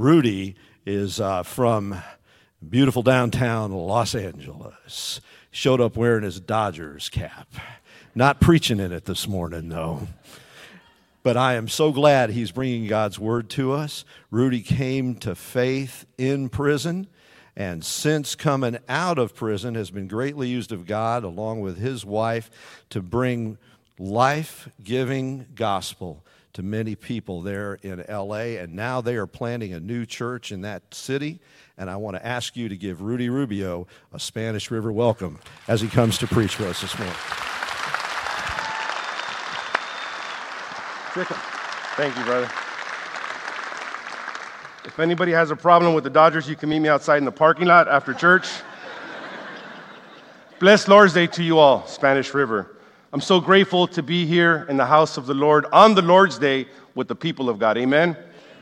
Rudy is uh, from beautiful downtown Los Angeles. Showed up wearing his Dodgers cap. Not preaching in it this morning, though. But I am so glad he's bringing God's word to us. Rudy came to faith in prison and since coming out of prison has been greatly used of God along with his wife to bring life-giving gospel to many people there in LA and now they are planting a new church in that city and I want to ask you to give Rudy Rubio a Spanish River welcome as he comes to preach for us this morning. Thank you, brother. If anybody has a problem with the Dodgers, you can meet me outside in the parking lot after church. Blessed Lord's Day to you all, Spanish River. I'm so grateful to be here in the house of the Lord on the Lord's Day with the people of God. Amen.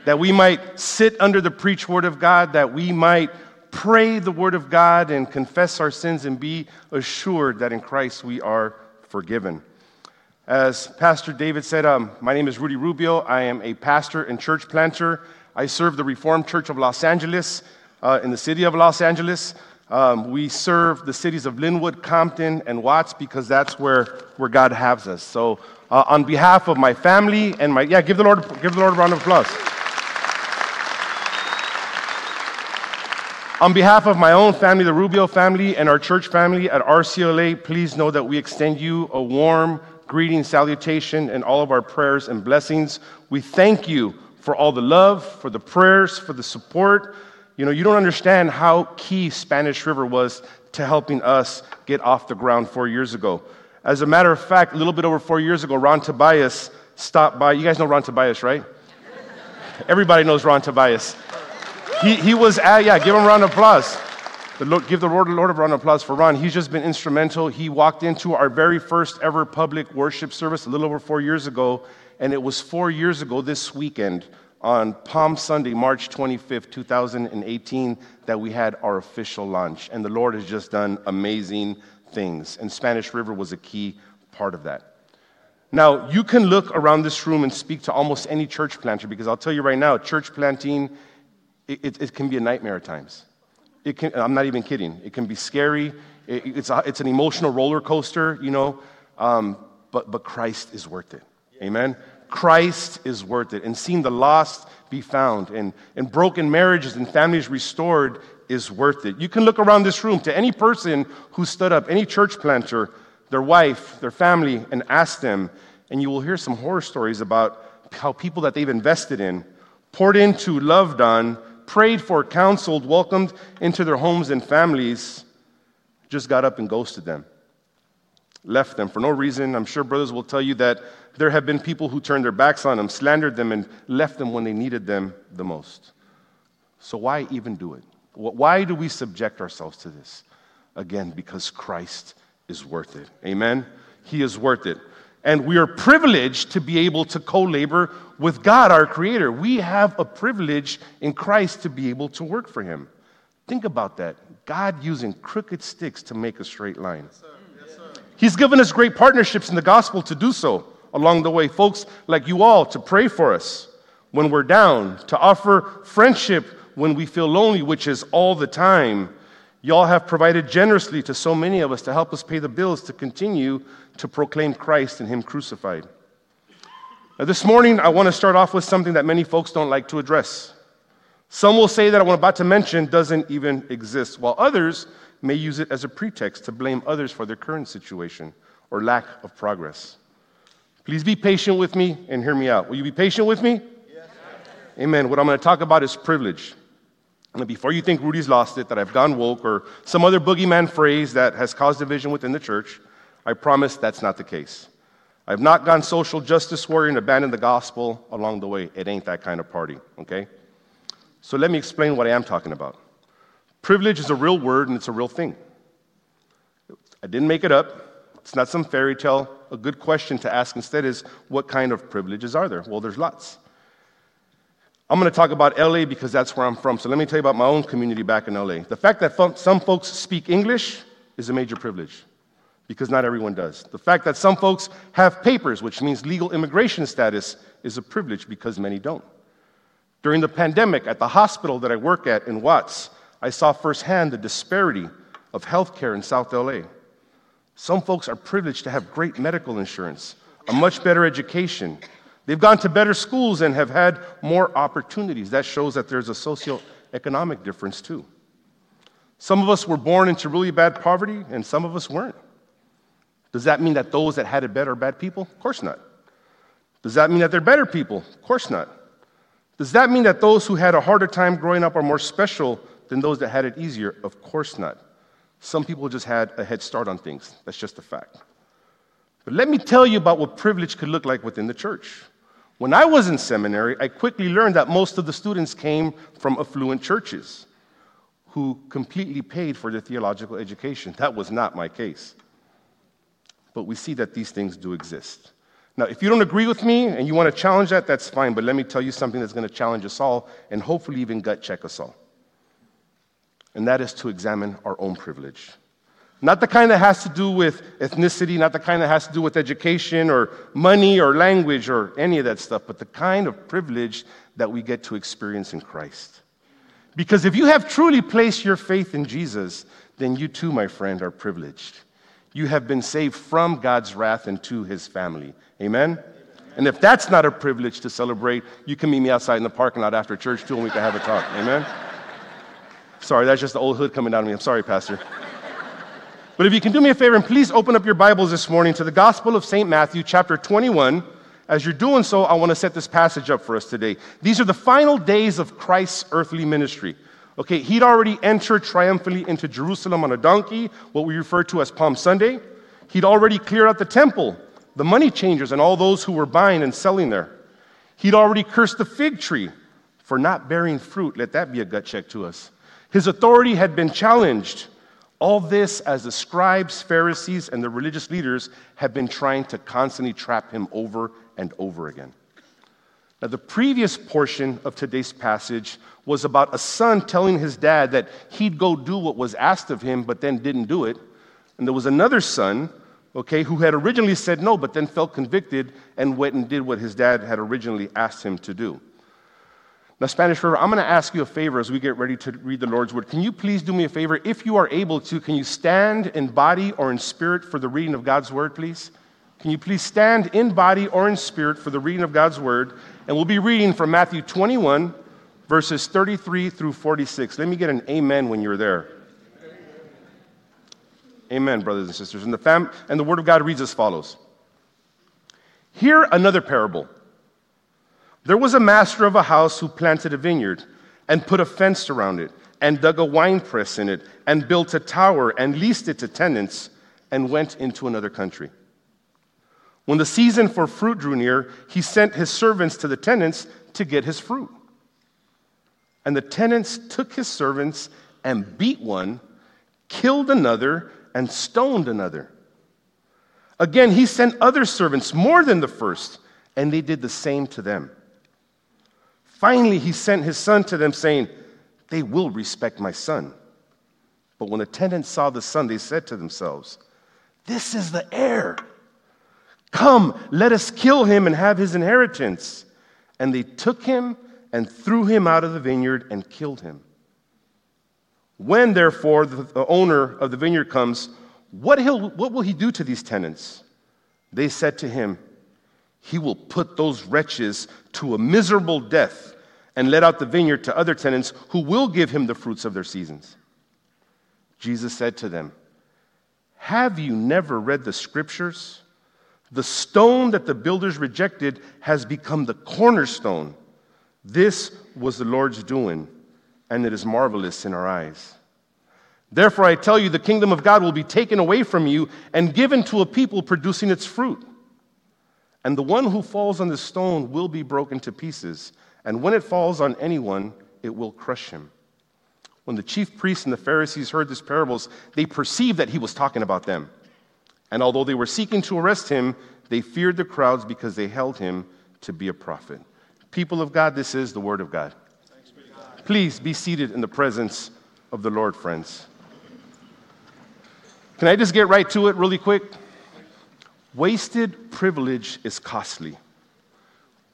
That we might sit under the preached word of God, that we might pray the word of God and confess our sins and be assured that in Christ we are forgiven. As Pastor David said, um, my name is Rudy Rubio. I am a pastor and church planter. I serve the Reformed Church of Los Angeles uh, in the city of Los Angeles. Um, we serve the cities of Lynwood, Compton, and Watts because that's where, where God has us. So, uh, on behalf of my family and my, yeah, give the Lord, give the Lord a round of applause. On behalf of my own family, the Rubio family, and our church family at RCLA, please know that we extend you a warm greeting, salutation, and all of our prayers and blessings. We thank you for all the love, for the prayers, for the support. You know, you don't understand how key Spanish River was to helping us get off the ground four years ago. As a matter of fact, a little bit over four years ago, Ron Tobias stopped by. You guys know Ron Tobias, right? Everybody knows Ron Tobias. He, he was at, yeah, give him a round of applause. The Lord, give the Lord, Lord a round of applause for Ron. He's just been instrumental. He walked into our very first ever public worship service a little over four years ago, and it was four years ago this weekend on Palm Sunday, March 25th, 2018, that we had our official launch. And the Lord has just done amazing things, and Spanish River was a key part of that. Now, you can look around this room and speak to almost any church planter because I'll tell you right now, church planting, it, it, it can be a nightmare at times. It can, I'm not even kidding. It can be scary. It, it's, a, it's an emotional roller coaster, you know, um, but, but Christ is worth it. Amen? Christ is worth it. And seeing the lost be found and, and broken marriages and families restored is worth it. You can look around this room to any person who stood up, any church planter, their wife, their family, and ask them, and you will hear some horror stories about how people that they've invested in, poured into, loved on, prayed for, counseled, welcomed into their homes and families, just got up and ghosted them. Left them for no reason. I'm sure brothers will tell you that there have been people who turned their backs on them, slandered them, and left them when they needed them the most. So, why even do it? Why do we subject ourselves to this? Again, because Christ is worth it. Amen? He is worth it. And we are privileged to be able to co labor with God, our Creator. We have a privilege in Christ to be able to work for Him. Think about that. God using crooked sticks to make a straight line. Yes. He's given us great partnerships in the gospel to do so along the way. Folks like you all to pray for us when we're down, to offer friendship when we feel lonely, which is all the time. Y'all have provided generously to so many of us to help us pay the bills to continue to proclaim Christ and Him crucified. Now, this morning, I want to start off with something that many folks don't like to address. Some will say that what I'm about to mention doesn't even exist, while others may use it as a pretext to blame others for their current situation or lack of progress. Please be patient with me and hear me out. Will you be patient with me? Yes. Amen. What I'm going to talk about is privilege. And before you think Rudy's lost it, that I've gone woke, or some other boogeyman phrase that has caused division within the church, I promise that's not the case. I've not gone social justice warrior and abandoned the gospel along the way. It ain't that kind of party, okay? So let me explain what I am talking about. Privilege is a real word and it's a real thing. I didn't make it up. It's not some fairy tale. A good question to ask instead is what kind of privileges are there? Well, there's lots. I'm going to talk about LA because that's where I'm from. So let me tell you about my own community back in LA. The fact that some folks speak English is a major privilege because not everyone does. The fact that some folks have papers, which means legal immigration status, is a privilege because many don't. During the pandemic, at the hospital that I work at in Watts, I saw firsthand the disparity of healthcare in South LA. Some folks are privileged to have great medical insurance, a much better education. They've gone to better schools and have had more opportunities. That shows that there's a socioeconomic difference too. Some of us were born into really bad poverty, and some of us weren't. Does that mean that those that had it better are bad people? Of course not. Does that mean that they're better people? Of course not. Does that mean that those who had a harder time growing up are more special than those that had it easier? Of course not. Some people just had a head start on things. That's just a fact. But let me tell you about what privilege could look like within the church. When I was in seminary, I quickly learned that most of the students came from affluent churches who completely paid for their theological education. That was not my case. But we see that these things do exist. Now, if you don't agree with me and you want to challenge that, that's fine, but let me tell you something that's going to challenge us all and hopefully even gut check us all. And that is to examine our own privilege. Not the kind that has to do with ethnicity, not the kind that has to do with education or money or language or any of that stuff, but the kind of privilege that we get to experience in Christ. Because if you have truly placed your faith in Jesus, then you too, my friend, are privileged. You have been saved from God's wrath and to his family. Amen? And if that's not a privilege to celebrate, you can meet me outside in the parking lot after church too, and we can have a talk. Amen? Sorry, that's just the old hood coming out of me. I'm sorry, Pastor. But if you can do me a favor and please open up your Bibles this morning to the Gospel of St. Matthew, chapter 21. As you're doing so, I want to set this passage up for us today. These are the final days of Christ's earthly ministry. Okay, he'd already entered triumphantly into Jerusalem on a donkey, what we refer to as Palm Sunday. He'd already cleared out the temple, the money changers, and all those who were buying and selling there. He'd already cursed the fig tree for not bearing fruit. Let that be a gut check to us. His authority had been challenged. All this as the scribes, Pharisees, and the religious leaders had been trying to constantly trap him over and over again. Now, the previous portion of today's passage was about a son telling his dad that he'd go do what was asked of him, but then didn't do it. And there was another son, okay, who had originally said no, but then felt convicted and went and did what his dad had originally asked him to do. Now, Spanish River, I'm going to ask you a favor as we get ready to read the Lord's Word. Can you please do me a favor? If you are able to, can you stand in body or in spirit for the reading of God's Word, please? Can you please stand in body or in spirit for the reading of God's word? And we'll be reading from Matthew 21, verses 33 through 46. Let me get an amen when you're there. Amen, brothers and sisters. And the, fam- and the word of God reads as follows Hear another parable. There was a master of a house who planted a vineyard and put a fence around it and dug a winepress in it and built a tower and leased it to tenants and went into another country. When the season for fruit drew near, he sent his servants to the tenants to get his fruit. And the tenants took his servants and beat one, killed another, and stoned another. Again, he sent other servants more than the first, and they did the same to them. Finally, he sent his son to them, saying, They will respect my son. But when the tenants saw the son, they said to themselves, This is the heir. Come, let us kill him and have his inheritance. And they took him and threw him out of the vineyard and killed him. When, therefore, the, owner of the vineyard comes, what, what will he do to these tenants? They said to him, He will put those wretches to a miserable death and let out the vineyard to other tenants who will give him the fruits of their seasons. Jesus said to them, Have you never read the scriptures? The stone that the builders rejected has become the cornerstone. This was the Lord's doing, and it is marvelous in our eyes. Therefore, I tell you, the kingdom of God will be taken away from you and given to a people producing its fruit. And the one who falls on the stone will be broken to pieces, and when it falls on anyone, it will crush him. When the chief priests and the Pharisees heard these parables, they perceived that he was talking about them. And although they were seeking to arrest him, they feared the crowds because they held him to be a prophet. People of God, this is the word of God. God. Please be seated in the presence of the Lord, friends. Can I just get right to it really quick? Wasted privilege is costly.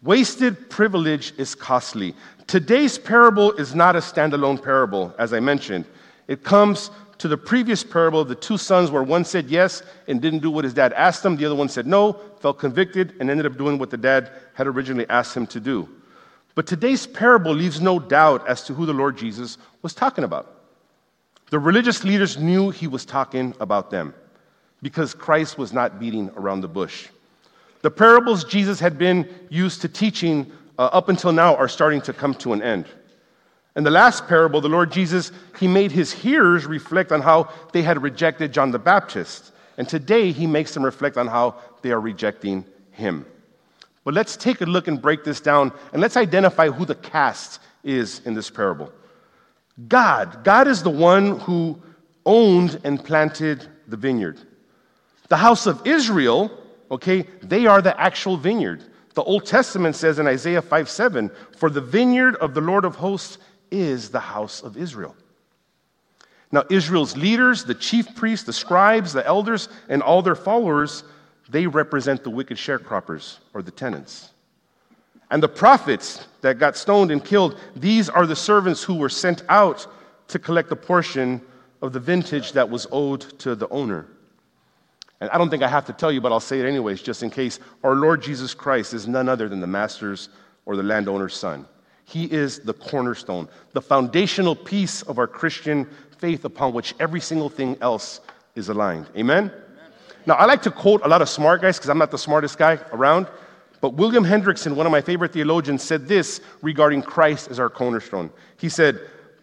Wasted privilege is costly. Today's parable is not a standalone parable, as I mentioned. It comes to the previous parable of the two sons, where one said yes and didn't do what his dad asked him, the other one said no, felt convicted, and ended up doing what the dad had originally asked him to do. But today's parable leaves no doubt as to who the Lord Jesus was talking about. The religious leaders knew he was talking about them because Christ was not beating around the bush. The parables Jesus had been used to teaching uh, up until now are starting to come to an end. In the last parable, the Lord Jesus, he made his hearers reflect on how they had rejected John the Baptist. And today, he makes them reflect on how they are rejecting him. But let's take a look and break this down, and let's identify who the cast is in this parable. God, God is the one who owned and planted the vineyard. The house of Israel okay, they are the actual vineyard. The Old Testament says in Isaiah 5 7, For the vineyard of the Lord of hosts is the house of Israel. Now, Israel's leaders, the chief priests, the scribes, the elders, and all their followers, they represent the wicked sharecroppers or the tenants. And the prophets that got stoned and killed, these are the servants who were sent out to collect the portion of the vintage that was owed to the owner. And I don't think I have to tell you, but I'll say it anyways, just in case. Our Lord Jesus Christ is none other than the master's or the landowner's son. He is the cornerstone, the foundational piece of our Christian faith upon which every single thing else is aligned. Amen? Amen. Now, I like to quote a lot of smart guys because I'm not the smartest guy around. But William Hendriksen, one of my favorite theologians, said this regarding Christ as our cornerstone. He said,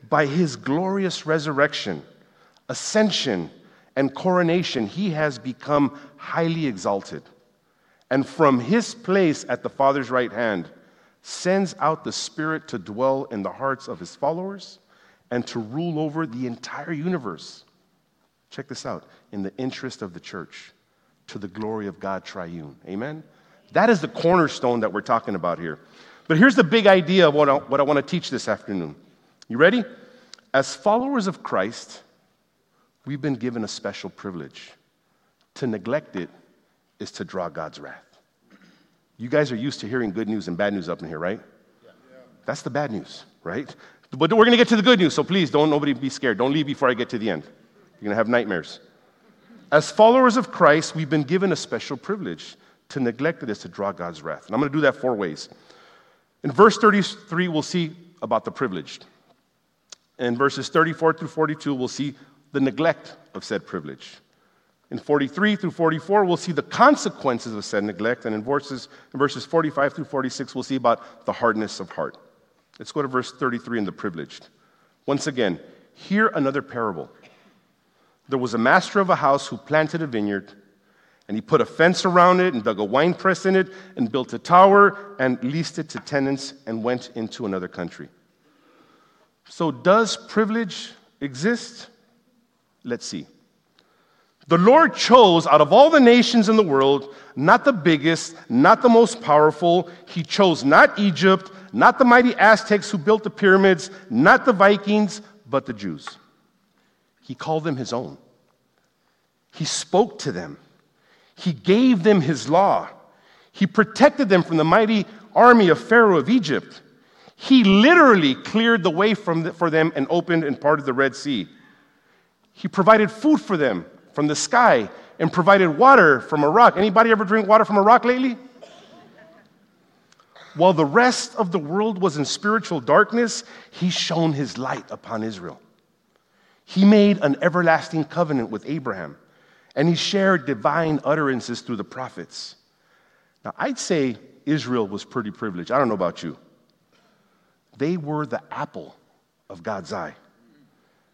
By his glorious resurrection, ascension, and coronation, he has become highly exalted. And from his place at the Father's right hand, sends out the Spirit to dwell in the hearts of his followers and to rule over the entire universe. Check this out in the interest of the church, to the glory of God triune. Amen? That is the cornerstone that we're talking about here. But here's the big idea of what I, what I want to teach this afternoon. You ready? As followers of Christ, we've been given a special privilege. To neglect it is to draw God's wrath. You guys are used to hearing good news and bad news up in here, right? Yeah. That's the bad news, right? But we're going to get to the good news, so please don't nobody be scared. Don't leave before I get to the end. You're going to have nightmares. As followers of Christ, we've been given a special privilege. To neglect it is to draw God's wrath. And I'm going to do that four ways. In verse 33, we'll see about the privileged. In verses 34 through 42, we'll see the neglect of said privilege. In 43 through 44, we'll see the consequences of said neglect. And in verses, in verses 45 through 46, we'll see about the hardness of heart. Let's go to verse 33 in the privileged. Once again, hear another parable. There was a master of a house who planted a vineyard, and he put a fence around it, and dug a wine press in it, and built a tower, and leased it to tenants, and went into another country. So, does privilege exist? Let's see. The Lord chose out of all the nations in the world, not the biggest, not the most powerful. He chose not Egypt, not the mighty Aztecs who built the pyramids, not the Vikings, but the Jews. He called them his own. He spoke to them. He gave them his law. He protected them from the mighty army of Pharaoh of Egypt. He literally cleared the way the, for them and opened and parted the Red Sea. He provided food for them from the sky and provided water from a rock. Anybody ever drink water from a rock lately? While the rest of the world was in spiritual darkness, he shone his light upon Israel. He made an everlasting covenant with Abraham, and he shared divine utterances through the prophets. Now, I'd say Israel was pretty privileged. I don't know about you. They were the apple of God's eye.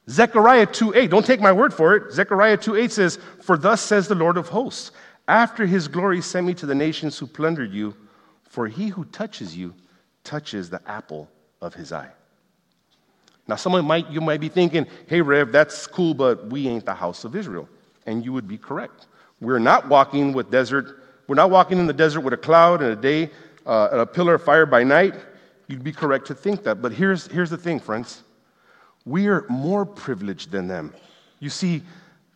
Zechariah 2:8, don't take my word for it. Zechariah 2:8 says, "For thus says the Lord of hosts, after his glory send me to the nations who plundered you, for he who touches you touches the apple of his eye." Now, someone might you might be thinking, "Hey Rev, that's cool, but we ain't the house of Israel." And you would be correct. We're not walking with desert. We're not walking in the desert with a cloud and a day, uh, and a pillar of fire by night. You'd be correct to think that. But here's, here's the thing, friends we are more privileged than them. You see,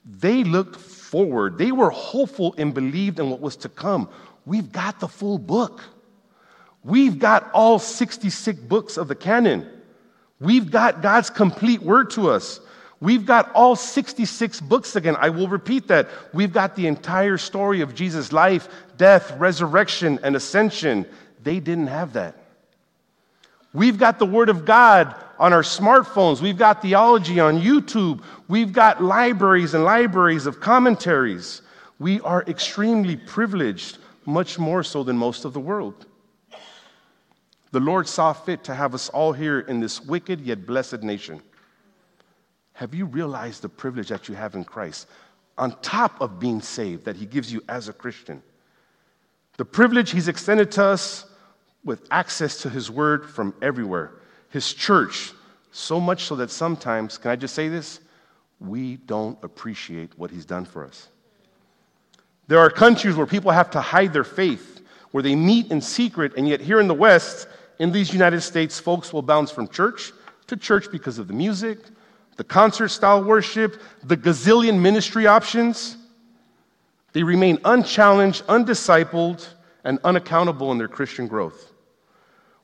they looked forward, they were hopeful and believed in what was to come. We've got the full book. We've got all 66 books of the canon. We've got God's complete word to us. We've got all 66 books again. I will repeat that. We've got the entire story of Jesus' life, death, resurrection, and ascension. They didn't have that. We've got the Word of God on our smartphones. We've got theology on YouTube. We've got libraries and libraries of commentaries. We are extremely privileged, much more so than most of the world. The Lord saw fit to have us all here in this wicked yet blessed nation. Have you realized the privilege that you have in Christ on top of being saved that He gives you as a Christian? The privilege He's extended to us with access to His Word from everywhere, His church, so much so that sometimes, can I just say this? We don't appreciate what He's done for us. There are countries where people have to hide their faith, where they meet in secret, and yet here in the West, in these United States, folks will bounce from church to church because of the music, the concert style worship, the gazillion ministry options. They remain unchallenged, undiscipled, and unaccountable in their Christian growth.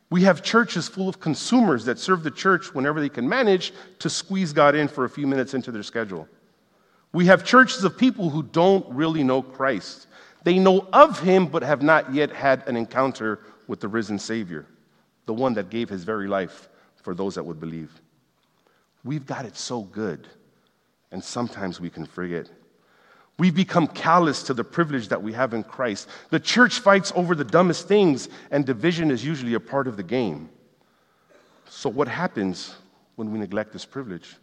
We have churches full of consumers that serve the church whenever they can manage to squeeze God in for a few minutes into their schedule. We have churches of people who don't really know Christ. They know of him, but have not yet had an encounter with the risen Savior the one that gave his very life for those that would believe. We've got it so good, and sometimes we can forget. We've become callous to the privilege that we have in Christ. The church fights over the dumbest things, and division is usually a part of the game. So, what happens when we neglect this privilege?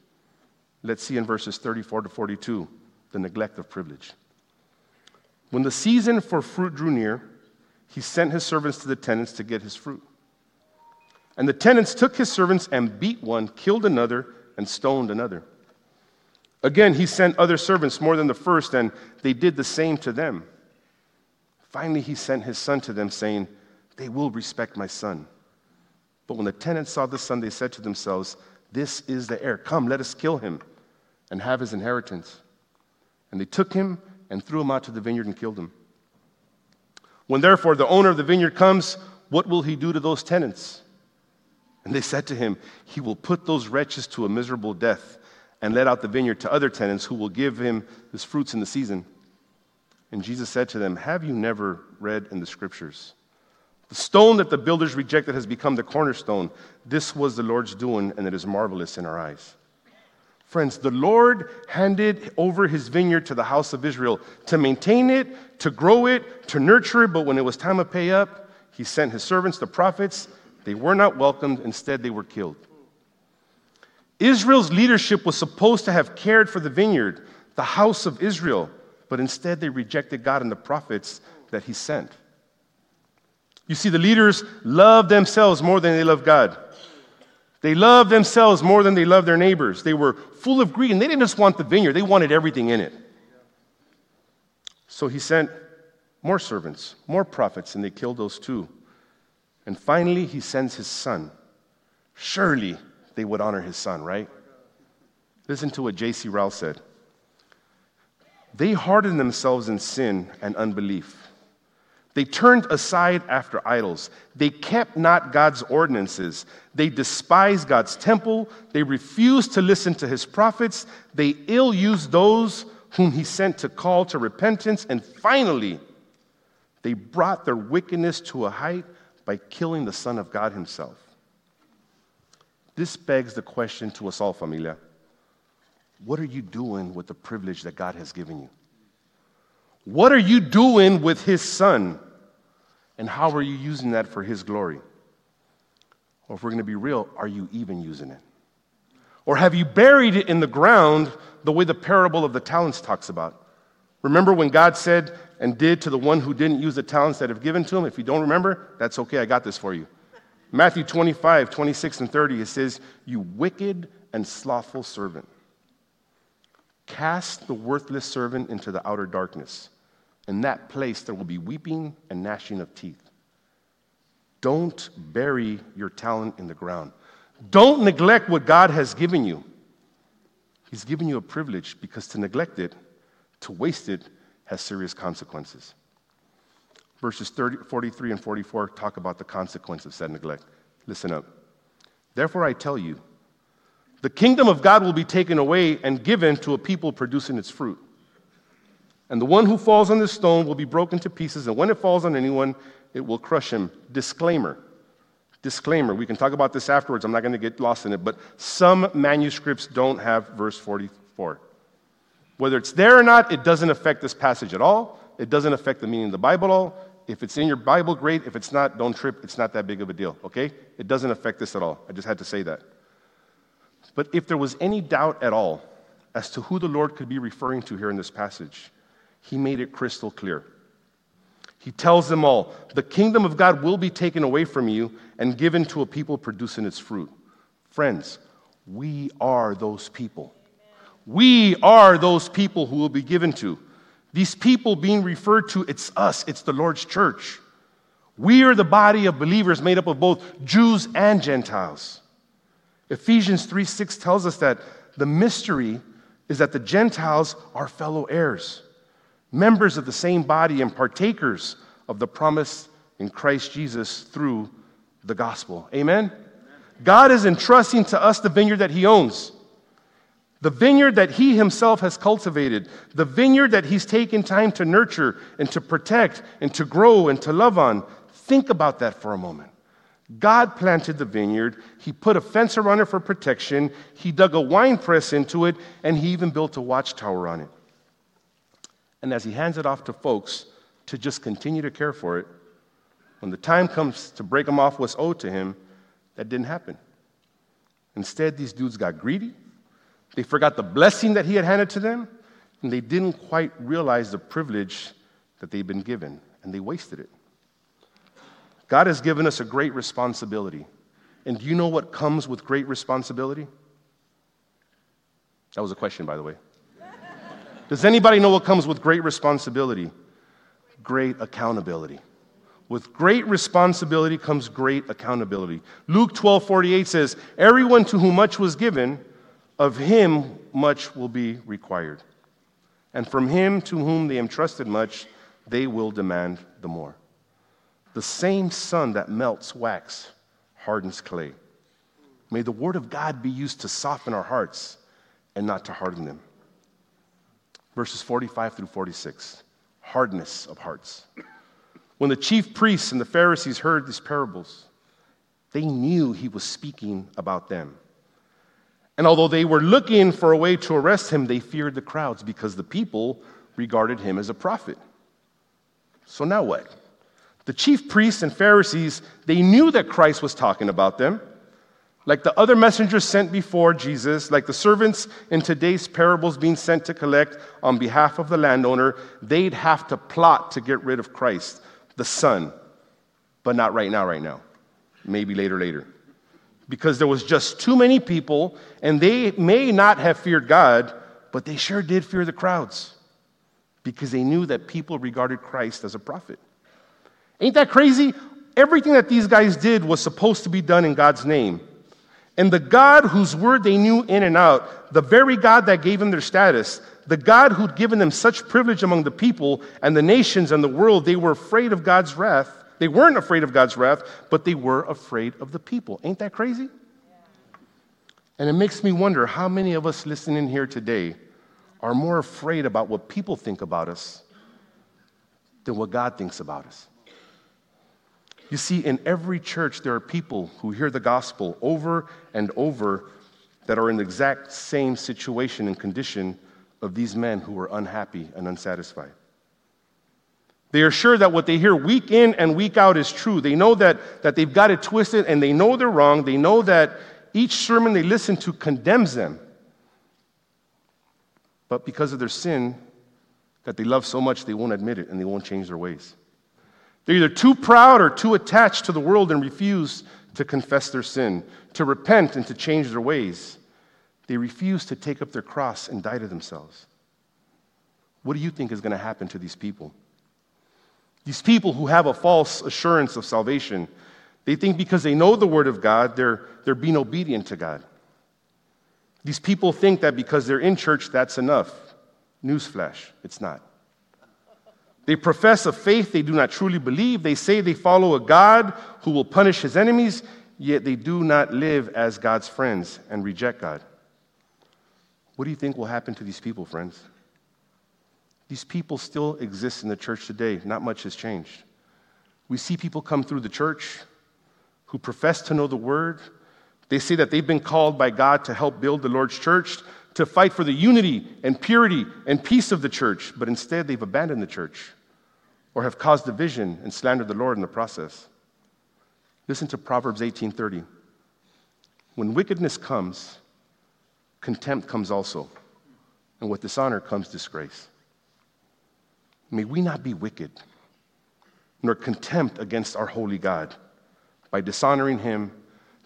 Let's see in verses 34 to 42 the neglect of privilege. When the season for fruit drew near, he sent his servants to the tenants to get his fruit. And the tenants took his servants and beat one, killed another, and stoned another. Again, he sent other servants more than the first, and they did the same to them. Finally, he sent his son to them, saying, They will respect my son. But when the tenants saw the son, they said to themselves, This is the heir. Come, let us kill him and have his inheritance. And they took him and threw him out to the vineyard and killed him. When therefore the owner of the vineyard comes, what will he do to those tenants? And they said to him, He will put those wretches to a miserable death and let out the vineyard to other tenants who will give him his fruits in the season. And Jesus said to them, Have you never read in the scriptures? The stone that the builders rejected has become the cornerstone. This was the Lord's doing, and it is marvelous in our eyes. Friends, the Lord handed over his vineyard to the house of Israel to maintain it, to grow it, to nurture it, but when it was time to pay up, he sent his servants, the prophets, they were not welcomed, instead, they were killed. Israel's leadership was supposed to have cared for the vineyard, the house of Israel, but instead they rejected God and the prophets that he sent. You see, the leaders loved themselves more than they loved God. They loved themselves more than they loved their neighbors. They were full of greed, and they didn't just want the vineyard, they wanted everything in it. So he sent more servants, more prophets, and they killed those too. And finally, he sends his son. Surely they would honor his son, right? Listen to what J.C. Ryle said. They hardened themselves in sin and unbelief. They turned aside after idols. They kept not God's ordinances. They despised God's temple. They refused to listen to his prophets. They ill used those whom he sent to call to repentance. And finally, they brought their wickedness to a height by killing the Son of God Himself. This begs the question to us all, familia. What are you doing with the privilege that God has given you? What are you doing with His Son? And how are you using that for His glory? Or if we're going to be real, are you even using it? Or have you buried it in the ground the way the parable of the talents talks about? Remember when God said and did to the one who didn't use the talents that have given to him? If you don't remember, that's okay, I got this for you. Matthew 25, 26, and 30, it says, You wicked and slothful servant, cast the worthless servant into the outer darkness. In that place there will be weeping and gnashing of teeth. Don't bury your talent in the ground. Don't neglect what God has given you. He's given you a privilege because to neglect it to waste it has serious consequences. Verses 30, 43 and 44 talk about the consequence of said neglect. Listen up. Therefore, I tell you, the kingdom of God will be taken away and given to a people producing its fruit. And the one who falls on this stone will be broken to pieces, and when it falls on anyone, it will crush him. Disclaimer. Disclaimer. We can talk about this afterwards. I'm not going to get lost in it, but some manuscripts don't have verse 44. Whether it's there or not, it doesn't affect this passage at all. It doesn't affect the meaning of the Bible at all. If it's in your Bible, great. If it's not, don't trip. It's not that big of a deal, okay? It doesn't affect this at all. I just had to say that. But if there was any doubt at all as to who the Lord could be referring to here in this passage, he made it crystal clear. He tells them all, the kingdom of God will be taken away from you and given to a people producing its fruit. Friends, we are those people. We are those people who will be given to. These people being referred to, it's us, it's the Lord's church. We are the body of believers made up of both Jews and Gentiles. Ephesians 3 6 tells us that the mystery is that the Gentiles are fellow heirs, members of the same body, and partakers of the promise in Christ Jesus through the gospel. Amen? Amen? God is entrusting to us the vineyard that He owns. The vineyard that he himself has cultivated, the vineyard that he's taken time to nurture and to protect and to grow and to love on. Think about that for a moment. God planted the vineyard. He put a fence around it for protection. He dug a wine press into it, and he even built a watchtower on it. And as he hands it off to folks to just continue to care for it, when the time comes to break him off what's owed to him, that didn't happen. Instead, these dudes got greedy they forgot the blessing that he had handed to them, and they didn't quite realize the privilege that they'd been given, and they wasted it. God has given us a great responsibility. And do you know what comes with great responsibility? That was a question, by the way. Does anybody know what comes with great responsibility? Great accountability. With great responsibility comes great accountability. Luke 12 48 says, Everyone to whom much was given, of him much will be required. And from him to whom they entrusted much, they will demand the more. The same sun that melts wax hardens clay. May the word of God be used to soften our hearts and not to harden them. Verses 45 through 46 hardness of hearts. When the chief priests and the Pharisees heard these parables, they knew he was speaking about them. And although they were looking for a way to arrest him, they feared the crowds because the people regarded him as a prophet. So now what? The chief priests and Pharisees, they knew that Christ was talking about them. Like the other messengers sent before Jesus, like the servants in today's parables being sent to collect on behalf of the landowner, they'd have to plot to get rid of Christ, the Son. But not right now, right now. Maybe later, later because there was just too many people, and they may not have feared God, but they sure did fear the crowds because they knew that people regarded Christ as a prophet. Ain't that crazy? Everything that these guys did was supposed to be done in God's name. And the God whose word they knew in and out, the very God that gave them their status, the God who'd given them such privilege among the people and the nations and the world, they were afraid of God's wrath they weren't afraid of God's wrath, but they were afraid of the people. Ain't that crazy? And it makes me wonder how many of us listening here today are more afraid about what people think about us than what God thinks about us. You see, in every church, there are people who hear the gospel over and over that are in the exact same situation and condition of these men who were unhappy and unsatisfied. They are sure that what they hear week in and week out is true. They know that, that they've got it twisted and they know they're wrong. They know that each sermon they listen to condemns them. But because of their sin that they love so much, they won't admit it and they won't change their ways. They're either too proud or too attached to the world and refuse to confess their sin, to repent and to change their ways. They refuse to take up their cross and die to themselves. What do you think is going to happen to these people? These people who have a false assurance of salvation, they think because they know the Word of God, they're, they're being obedient to God. These people think that because they're in church, that's enough. Newsflash, it's not. They profess a faith they do not truly believe. They say they follow a God who will punish his enemies, yet they do not live as God's friends and reject God. What do you think will happen to these people, friends? These people still exist in the church today. Not much has changed. We see people come through the church who profess to know the word. They say that they've been called by God to help build the Lord's church, to fight for the unity and purity and peace of the church, but instead they've abandoned the church or have caused division and slandered the Lord in the process. Listen to Proverbs 18:30. When wickedness comes, contempt comes also, and with dishonor comes disgrace. May we not be wicked, nor contempt against our holy God by dishonoring him,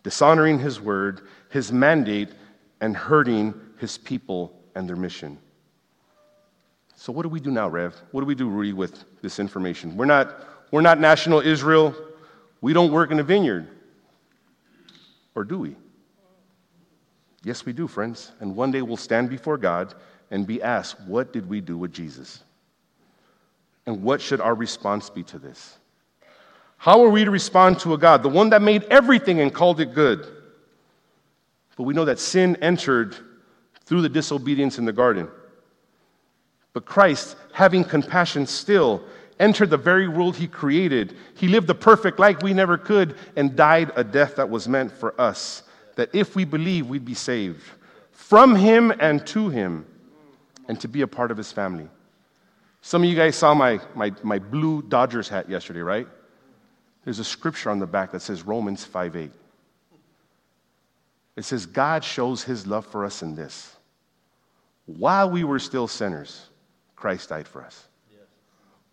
dishonoring his word, his mandate, and hurting his people and their mission. So, what do we do now, Rev? What do we do, Rudy, with this information? We're not, we're not national Israel. We don't work in a vineyard. Or do we? Yes, we do, friends. And one day we'll stand before God and be asked, What did we do with Jesus? And what should our response be to this? How are we to respond to a God, the one that made everything and called it good? But we know that sin entered through the disobedience in the garden. But Christ, having compassion still, entered the very world he created. He lived the perfect life we never could and died a death that was meant for us, that if we believe, we'd be saved from him and to him, and to be a part of his family. Some of you guys saw my, my, my blue Dodgers hat yesterday, right? There's a scripture on the back that says Romans 5 8. It says, God shows his love for us in this. While we were still sinners, Christ died for us.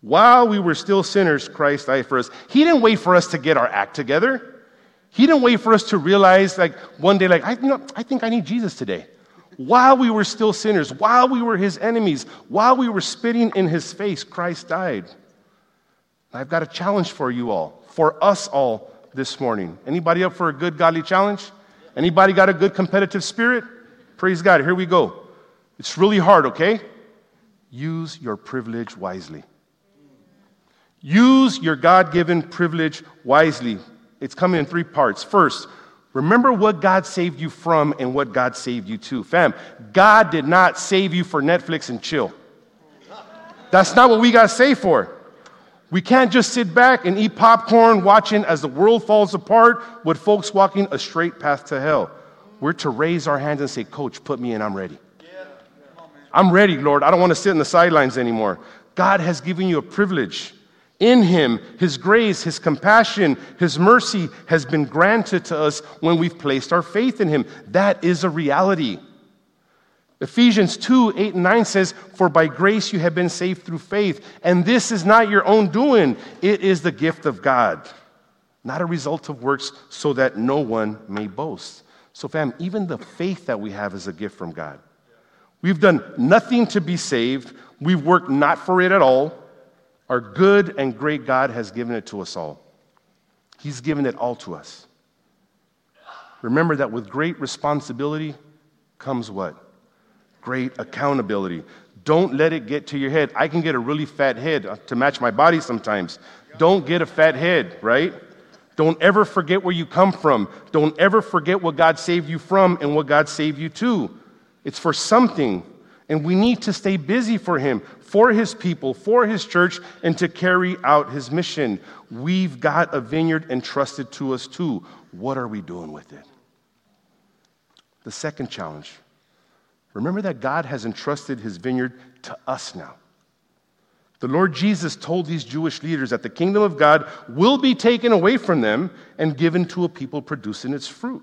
While we were still sinners, Christ died for us. He didn't wait for us to get our act together. He didn't wait for us to realize, like, one day, like, I, you know, I think I need Jesus today. While we were still sinners, while we were his enemies, while we were spitting in his face, Christ died. I've got a challenge for you all, for us all this morning. Anybody up for a good godly challenge? Anybody got a good competitive spirit? Praise God. Here we go. It's really hard, okay? Use your privilege wisely. Use your God given privilege wisely. It's coming in three parts. First, remember what God saved you from and what God saved you to. Fam, God did not save you for Netflix and chill. That's not what we got saved for. We can't just sit back and eat popcorn watching as the world falls apart with folks walking a straight path to hell. We're to raise our hands and say, Coach, put me in, I'm ready. I'm ready, Lord. I don't want to sit in the sidelines anymore. God has given you a privilege. In Him, His grace, His compassion, His mercy has been granted to us when we've placed our faith in Him. That is a reality. Ephesians 2 8 and 9 says, For by grace you have been saved through faith, and this is not your own doing, it is the gift of God, not a result of works, so that no one may boast. So, fam, even the faith that we have is a gift from God. We've done nothing to be saved, we've worked not for it at all. Our good and great God has given it to us all. He's given it all to us. Remember that with great responsibility comes what? Great accountability. Don't let it get to your head. I can get a really fat head uh, to match my body sometimes. Don't get a fat head, right? Don't ever forget where you come from. Don't ever forget what God saved you from and what God saved you to. It's for something. And we need to stay busy for Him, for His people, for His church, and to carry out His mission. We've got a vineyard entrusted to us too. What are we doing with it? The second challenge remember that God has entrusted His vineyard to us now. The Lord Jesus told these Jewish leaders that the kingdom of God will be taken away from them and given to a people producing its fruit.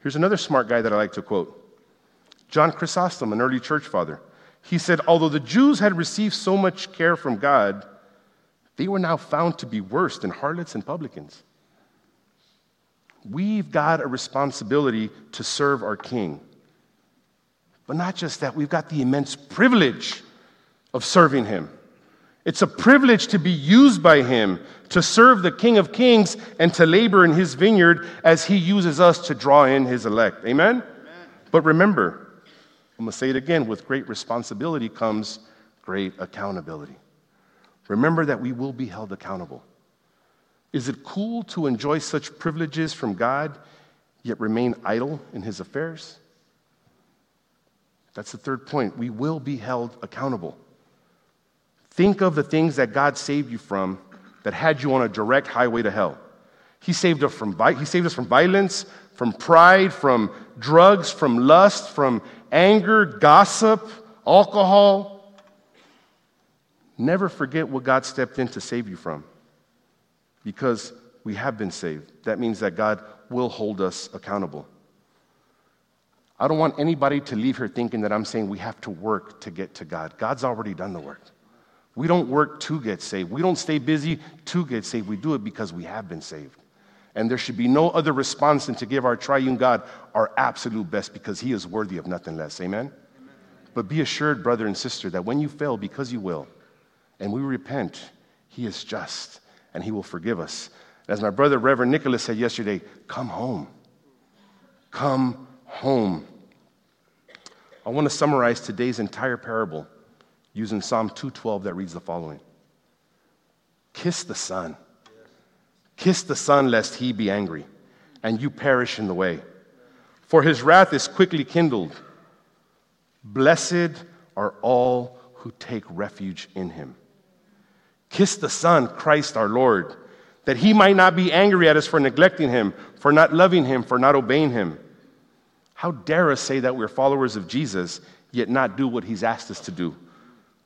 Here's another smart guy that I like to quote John Chrysostom, an early church father. He said, Although the Jews had received so much care from God, they were now found to be worse than harlots and publicans. We've got a responsibility to serve our King. But not just that, we've got the immense privilege of serving Him. It's a privilege to be used by Him to serve the King of Kings and to labor in His vineyard as He uses us to draw in His elect. Amen? Amen. But remember, I'm going to say it again with great responsibility comes great accountability. remember that we will be held accountable. Is it cool to enjoy such privileges from God, yet remain idle in his affairs? That's the third point. We will be held accountable. Think of the things that God saved you from that had you on a direct highway to hell. He saved us from, he saved us from violence, from pride, from drugs, from lust, from anger, gossip, alcohol. Never forget what God stepped in to save you from because we have been saved. That means that God will hold us accountable. I don't want anybody to leave here thinking that I'm saying we have to work to get to God. God's already done the work. We don't work to get saved. We don't stay busy to get saved. We do it because we have been saved. And there should be no other response than to give our triune God our absolute best because he is worthy of nothing less. Amen? Amen? But be assured, brother and sister, that when you fail, because you will, and we repent, he is just and he will forgive us. As my brother, Reverend Nicholas, said yesterday, come home. Come home. I want to summarize today's entire parable using Psalm 212 that reads the following Kiss the Son. Kiss the Son, lest he be angry, and you perish in the way. For his wrath is quickly kindled. Blessed are all who take refuge in him. Kiss the Son, Christ our Lord, that he might not be angry at us for neglecting him, for not loving him, for not obeying him. How dare us say that we're followers of Jesus, yet not do what he's asked us to do,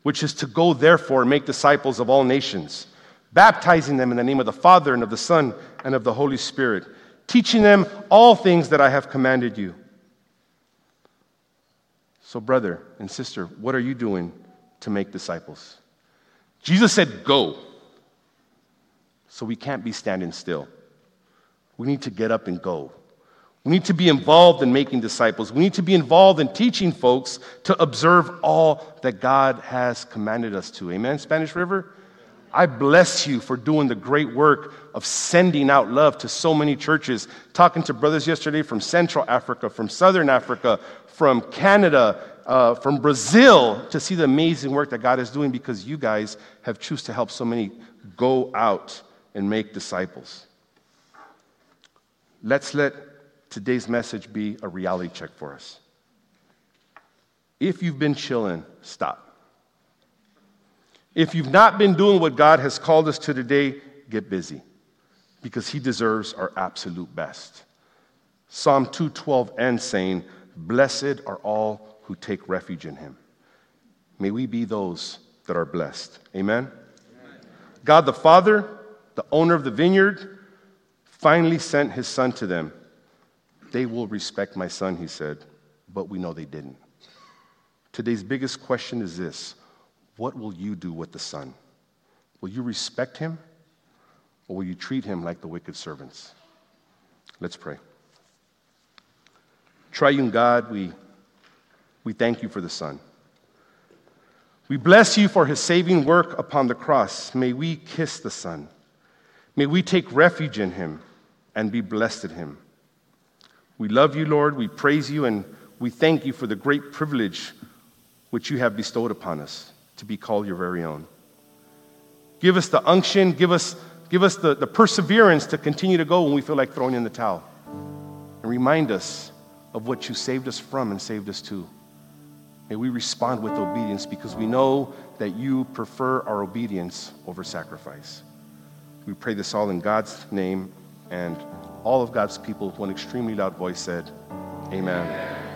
which is to go, therefore, and make disciples of all nations baptizing them in the name of the Father and of the Son and of the Holy Spirit, teaching them all things that I have commanded you. So, brother and sister, what are you doing to make disciples? Jesus said, Go. So we can't be standing still. We need to get up and go. We need to be involved in making disciples. We need to be involved in teaching folks to observe all that God has commanded us to. Amen, Spanish River? I bless you for doing the great work of sending out love to so many churches. Talking to brothers yesterday from Central Africa, from Southern Africa, from Canada, uh, from Brazil to see the amazing work that God is doing because you guys have choose to help so many go out and make disciples. Let's let today's message be a reality check for us. If you've been chilling, stop. If you've not been doing what God has called us to today, get busy because He deserves our absolute best. Psalm 212 ends saying, Blessed are all who take refuge in Him. May we be those that are blessed. Amen? Amen. God the Father, the owner of the vineyard, finally sent His Son to them. They will respect my Son, He said, but we know they didn't. Today's biggest question is this what will you do with the Son? Will you respect him or will you treat him like the wicked servants? Let's pray. Triune God, we, we thank you for the Son. We bless you for his saving work upon the cross. May we kiss the Son. May we take refuge in him and be blessed in him. We love you, Lord. We praise you and we thank you for the great privilege which you have bestowed upon us to be called your very own. Give us the unction, give us, give us the, the perseverance to continue to go when we feel like throwing in the towel. And remind us of what you saved us from and saved us to. May we respond with obedience because we know that you prefer our obedience over sacrifice. We pray this all in God's name, and all of God's people, with one extremely loud voice, said, Amen.